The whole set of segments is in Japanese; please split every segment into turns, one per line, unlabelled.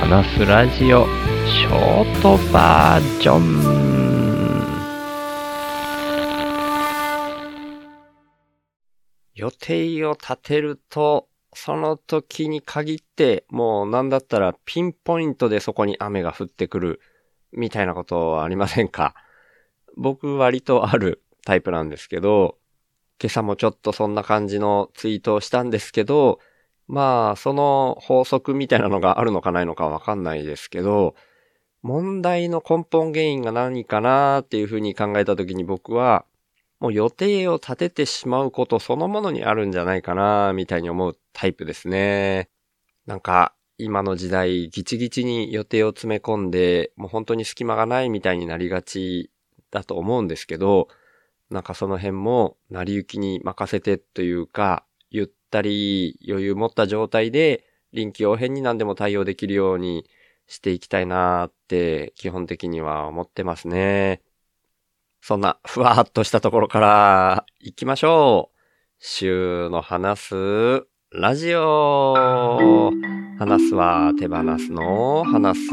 話すラジオショートバージョン。予定を立てるとその時に限ってもうなんだったらピンポイントでそこに雨が降ってくるみたいなことはありませんか？僕割とあるタイプなんですけど今朝もちょっとそんな感じのツイートをしたんですけどまあ、その法則みたいなのがあるのかないのかわかんないですけど、問題の根本原因が何かなっていうふうに考えたときに僕は、もう予定を立ててしまうことそのものにあるんじゃないかなみたいに思うタイプですね。なんか、今の時代ギチギチに予定を詰め込んで、もう本当に隙間がないみたいになりがちだと思うんですけど、なんかその辺も成り行きに任せてというか、ゆったり余裕持った状態で臨機応変に何でも対応できるようにしていきたいなーって基本的には思ってますね。そんなふわーっとしたところから行きましょう。週の話すラジオ話すは手放すの話す。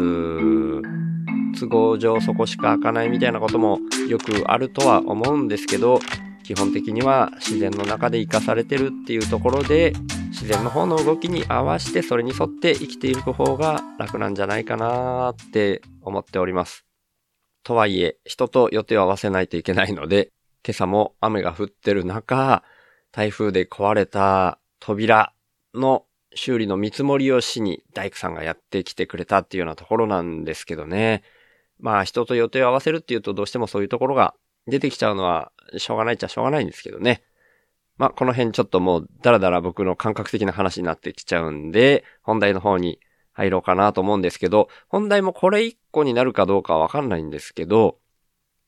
都合上そこしか開かないみたいなこともよくあるとは思うんですけど、基本的には自然の中で生かされてるっていうところで自然の方の動きに合わせてそれに沿って生きていく方が楽なんじゃないかなって思っております。とはいえ人と予定を合わせないといけないので今朝も雨が降ってる中台風で壊れた扉の修理の見積もりをしに大工さんがやってきてくれたっていうようなところなんですけどね。まあ人と予定を合わせるっていうとどうしてもそういうところが出てきちゃうのはしょうがないっちゃしょうがないんですけどね。まあ、この辺ちょっともうだらだら僕の感覚的な話になってきちゃうんで、本題の方に入ろうかなと思うんですけど、本題もこれ一個になるかどうかわかんないんですけど、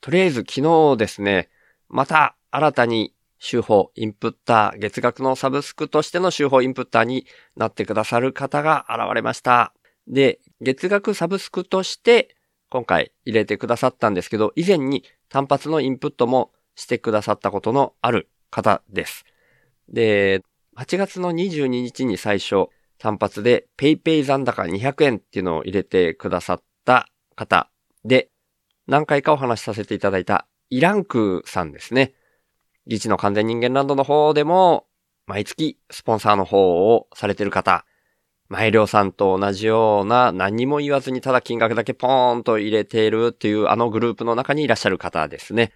とりあえず昨日ですね、また新たに週報インプッター、月額のサブスクとしての週報インプッターになってくださる方が現れました。で、月額サブスクとして今回入れてくださったんですけど、以前に単発のインプットもしてくださったことのある方です。で、8月の22日に最初、単発で PayPay 残高200円っていうのを入れてくださった方で、何回かお話しさせていただいたイランクさんですね。議事の完全人間ランドの方でも、毎月スポンサーの方をされてる方、前量さんと同じような何も言わずにただ金額だけポーンと入れているっていうあのグループの中にいらっしゃる方ですね。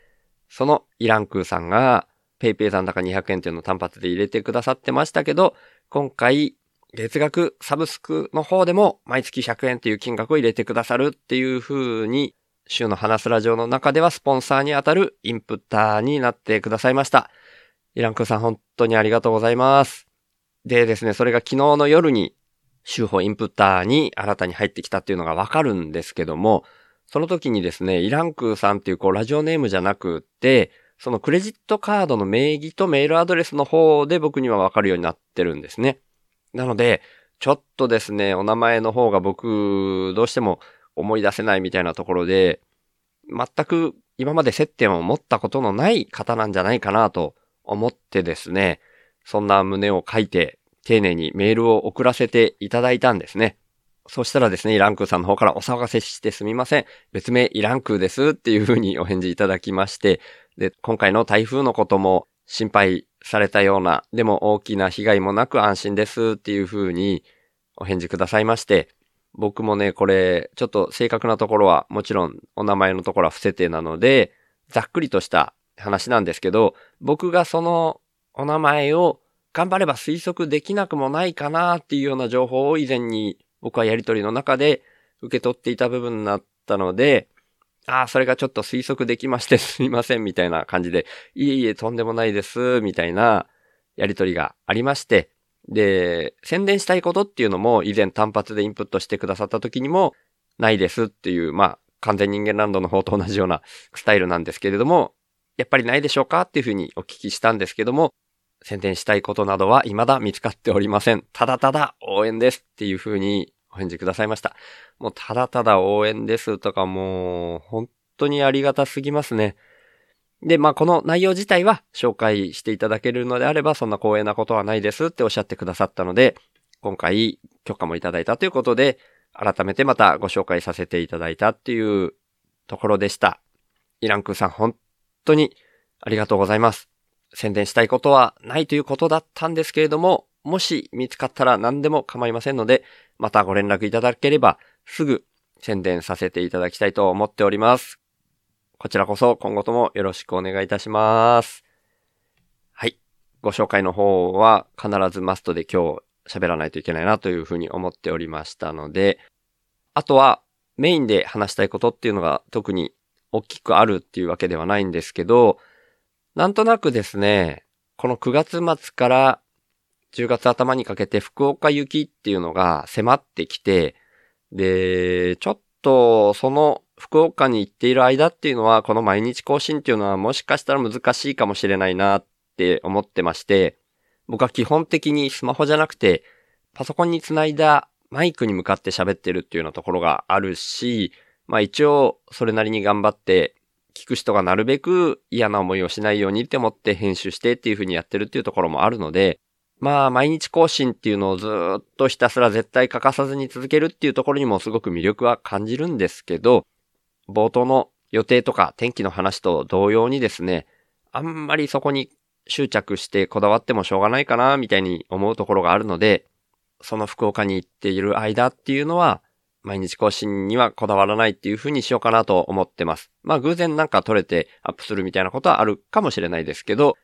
そのイランクーさんが PayPay 残高200円っていうのを単発で入れてくださってましたけど、今回月額サブスクの方でも毎月100円っていう金額を入れてくださるっていう風に週の話すラジオの中ではスポンサーにあたるインプッターになってくださいました。イランクーさん本当にありがとうございます。でですね、それが昨日の夜に週報インプッターに新たに入ってきたっていうのがわかるんですけども、その時にですね、イランクさんっていうこうラジオネームじゃなくて、そのクレジットカードの名義とメールアドレスの方で僕にはわかるようになってるんですね。なので、ちょっとですね、お名前の方が僕、どうしても思い出せないみたいなところで、全く今まで接点を持ったことのない方なんじゃないかなと思ってですね、そんな旨を書いて丁寧にメールを送らせていただいたんですね。そしたらですね、イランクーさんの方からお騒がせしてすみません。別名イランクーですっていうふうにお返事いただきまして、で、今回の台風のことも心配されたような、でも大きな被害もなく安心ですっていうふうにお返事くださいまして、僕もね、これ、ちょっと正確なところはもちろんお名前のところは伏せてなので、ざっくりとした話なんですけど、僕がそのお名前を頑張れば推測できなくもないかなっていうような情報を以前に僕はやりとりの中で受け取っていた部分になったので、ああ、それがちょっと推測できまして すみませんみたいな感じで、いえいえとんでもないですみたいなやりとりがありまして、で、宣伝したいことっていうのも以前単発でインプットしてくださった時にもないですっていう、まあ、完全人間ランドの方と同じようなスタイルなんですけれども、やっぱりないでしょうかっていうふうにお聞きしたんですけども、宣伝したいことなどは未だ見つかっておりません。ただただ応援ですっていう風にお返事くださいました。もうただただ応援ですとかもう本当にありがたすぎますね。で、まあこの内容自体は紹介していただけるのであればそんな光栄なことはないですっておっしゃってくださったので、今回許可もいただいたということで、改めてまたご紹介させていただいたっていうところでした。イランクさん本当にありがとうございます。宣伝したいことはないということだったんですけれども、もし見つかったら何でも構いませんので、またご連絡いただければすぐ宣伝させていただきたいと思っております。こちらこそ今後ともよろしくお願いいたします。はい。ご紹介の方は必ずマストで今日喋らないといけないなというふうに思っておりましたので、あとはメインで話したいことっていうのが特に大きくあるっていうわけではないんですけど、なんとなくですね、この9月末から10月頭にかけて福岡行きっていうのが迫ってきて、で、ちょっとその福岡に行っている間っていうのは、この毎日更新っていうのはもしかしたら難しいかもしれないなって思ってまして、僕は基本的にスマホじゃなくて、パソコンにつないだマイクに向かって喋ってるっていうようなところがあるし、まあ一応それなりに頑張って聞く人がなるべく嫌な思いをしないようにって思って編集してっていう風にやってるっていうところもあるので、まあ毎日更新っていうのをずっとひたすら絶対欠かさずに続けるっていうところにもすごく魅力は感じるんですけど、冒頭の予定とか天気の話と同様にですね、あんまりそこに執着してこだわってもしょうがないかなみたいに思うところがあるので、その福岡に行っている間っていうのは、毎日更新にはこだわらないっていう風にしようかなと思ってます。まあ偶然なんか撮れてアップするみたいなことはあるかもしれないですけど、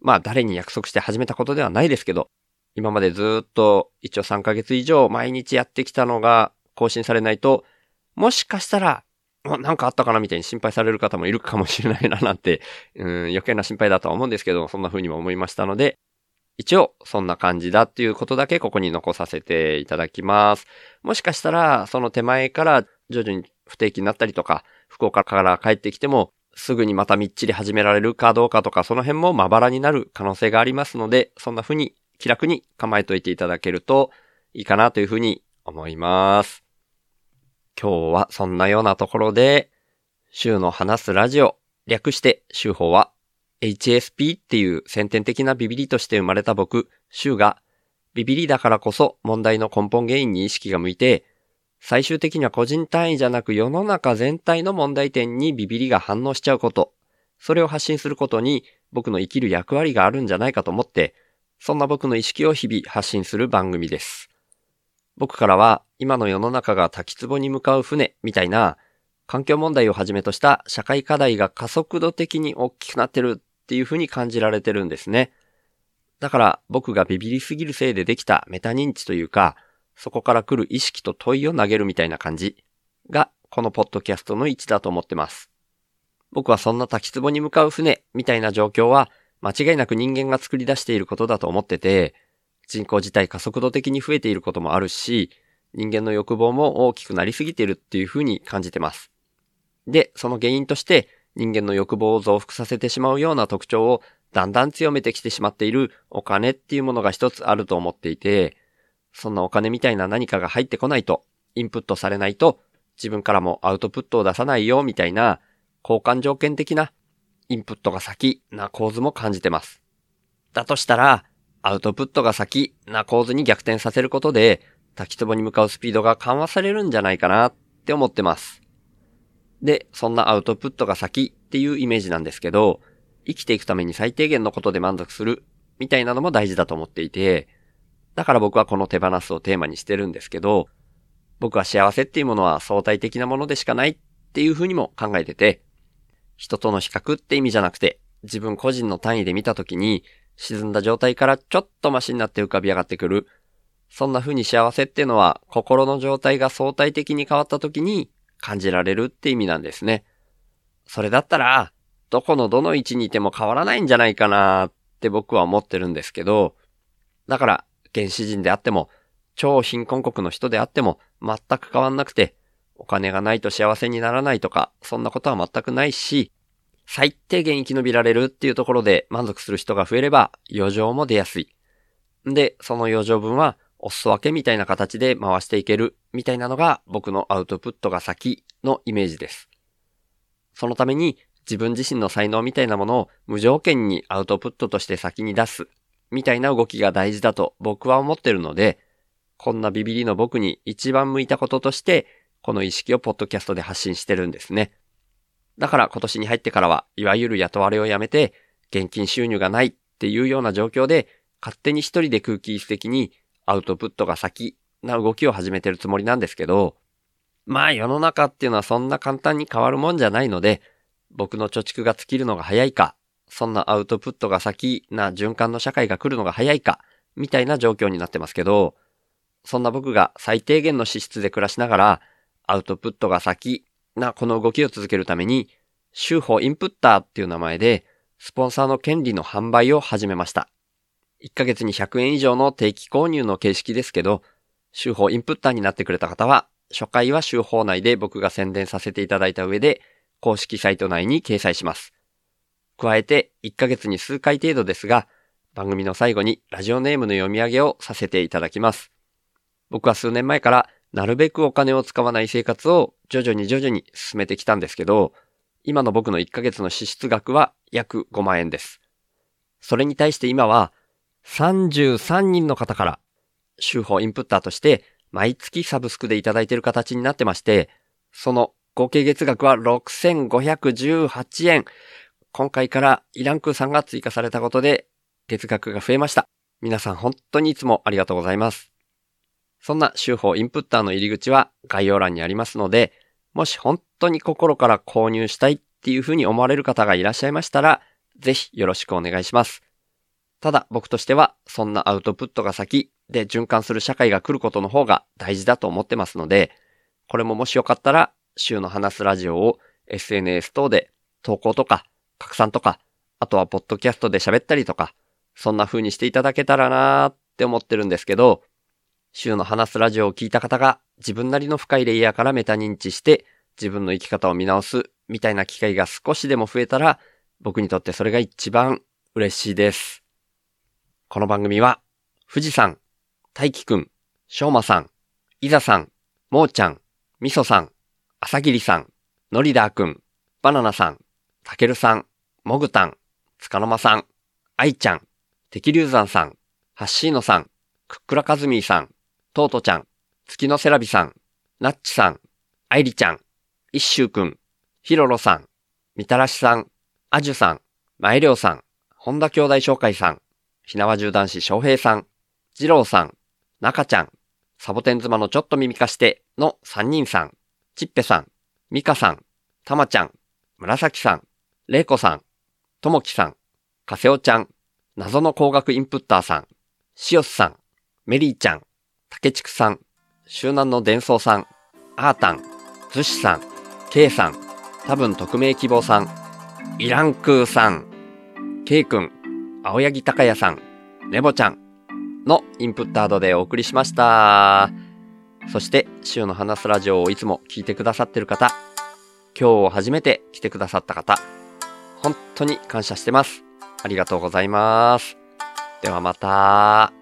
まあ誰に約束して始めたことではないですけど、今までずっと一応3ヶ月以上毎日やってきたのが更新されないと、もしかしたら、なんかあったかなみたいに心配される方もいるかもしれないななんて、うん、余計な心配だとは思うんですけど、そんな風にも思いましたので、一応、そんな感じだっていうことだけここに残させていただきます。もしかしたら、その手前から徐々に不定期になったりとか、福岡から帰ってきても、すぐにまたみっちり始められるかどうかとか、その辺もまばらになる可能性がありますので、そんな風に気楽に構えといていただけるといいかなという風に思います。今日はそんなようなところで、週の話すラジオ、略して週報は HSP っていう先天的なビビリとして生まれた僕、シュウが、ビビリだからこそ問題の根本原因に意識が向いて、最終的には個人単位じゃなく世の中全体の問題点にビビリが反応しちゃうこと、それを発信することに僕の生きる役割があるんじゃないかと思って、そんな僕の意識を日々発信する番組です。僕からは今の世の中が滝壺に向かう船みたいな環境問題をはじめとした社会課題が加速度的に大きくなってるっていう風に感じられてるんですね。だから僕がビビりすぎるせいでできたメタ認知というか、そこから来る意識と問いを投げるみたいな感じが、このポッドキャストの位置だと思ってます。僕はそんな滝壺に向かう船みたいな状況は、間違いなく人間が作り出していることだと思ってて、人口自体加速度的に増えていることもあるし、人間の欲望も大きくなりすぎているっていう風に感じてます。で、その原因として、人間の欲望を増幅させてしまうような特徴をだんだん強めてきてしまっているお金っていうものが一つあると思っていて、そんなお金みたいな何かが入ってこないと、インプットされないと、自分からもアウトプットを出さないよみたいな、交換条件的なインプットが先な構図も感じてます。だとしたら、アウトプットが先な構図に逆転させることで、滝壺に向かうスピードが緩和されるんじゃないかなって思ってます。で、そんなアウトプットが先っていうイメージなんですけど、生きていくために最低限のことで満足するみたいなのも大事だと思っていて、だから僕はこの手放すをテーマにしてるんですけど、僕は幸せっていうものは相対的なものでしかないっていうふうにも考えてて、人との比較って意味じゃなくて、自分個人の単位で見たときに、沈んだ状態からちょっとマシになって浮かび上がってくる。そんな風に幸せっていうのは、心の状態が相対的に変わった時に感じられるって意味なんですね。それだったら、どこのどの位置にいても変わらないんじゃないかなって僕は思ってるんですけど、だから、原始人であっても、超貧困国の人であっても、全く変わんなくて、お金がないと幸せにならないとか、そんなことは全くないし、最低限生き延びられるっていうところで満足する人が増えれば、余剰も出やすい。で、その余剰分は、お裾分けみたいな形で回していけるみたいなのが僕のアウトプットが先のイメージです。そのために自分自身の才能みたいなものを無条件にアウトプットとして先に出すみたいな動きが大事だと僕は思ってるので、こんなビビリの僕に一番向いたこととして、この意識をポッドキャストで発信してるんですね。だから今年に入ってからは、いわゆる雇われをやめて、現金収入がないっていうような状況で、勝手に一人で空気質的にアウトプットが先な動きを始めてるつもりなんですけど、まあ世の中っていうのはそんな簡単に変わるもんじゃないので、僕の貯蓄が尽きるのが早いか、そんなアウトプットが先な循環の社会が来るのが早いか、みたいな状況になってますけど、そんな僕が最低限の資質で暮らしながら、アウトプットが先なこの動きを続けるために、週報インプッターっていう名前で、スポンサーの権利の販売を始めました。1ヶ月に100円以上の定期購入の形式ですけど、週報インプッターになってくれた方は、初回は週報内で僕が宣伝させていただいた上で、公式サイト内に掲載します。加えて、1ヶ月に数回程度ですが、番組の最後にラジオネームの読み上げをさせていただきます。僕は数年前からなるべくお金を使わない生活を徐々に徐々に進めてきたんですけど、今の僕の1ヶ月の支出額は約5万円です。それに対して今は33人の方から週報インプッターとして毎月サブスクでいただいている形になってまして、その合計月額は6518円。今回からイランクーさんが追加されたことで月額が増えました。皆さん本当にいつもありがとうございます。そんな週報インプッターの入り口は概要欄にありますので、もし本当に心から購入したいっていうふうに思われる方がいらっしゃいましたら、ぜひよろしくお願いします。ただ僕としては、そんなアウトプットが先で循環する社会が来ることの方が大事だと思ってますので、これももしよかったら、週の話すラジオを SNS 等で投稿とか拡散とか、あとはポッドキャストで喋ったりとか、そんな風にしていただけたらなーって思ってるんですけど、週の話すラジオを聞いた方が自分なりの深いレイヤーからメタ認知して自分の生き方を見直すみたいな機会が少しでも増えたら僕にとってそれが一番嬉しいです。この番組は、富士山、大輝くん、しょうまさん、いざさん、もーちゃん、みそさん、あさぎりさん、のりだーくん、バナナさん、たけるさん、もぐたん、つかのまさん、あいちゃん、てきりゅうざんさん、はっしーのさん、くっくらかずみーさん、とうとちゃん、月のセラビさん、なっちさん、あいりちゃん、いっしゅうくん、ひろろさん、みたらしさん、あじゅさん、まえりょうさん、本田兄弟紹介さん、ひなわ銃男子翔平さん、二郎さん、中ちゃん、サボテン妻のちょっと耳貸しての三人さん、ちっぺさん、みかさん、たまちゃん、紫さん、れいこさん、ともきさん、かせおちゃん、謎の工学インプッターさん、しおすさん、メリーちゃん、たけちくさん、周南の伝送さん、あーたん、ずしさん、けいさん、多分匿名希望さん、イランクーさん、けいくん、青柳高也さん、ねぼちゃんのインプットアドでお送りしました。そして、週の話すラジオをいつも聞いてくださってる方、今日初めて来てくださった方、本当に感謝してます。ありがとうございます。ではまた。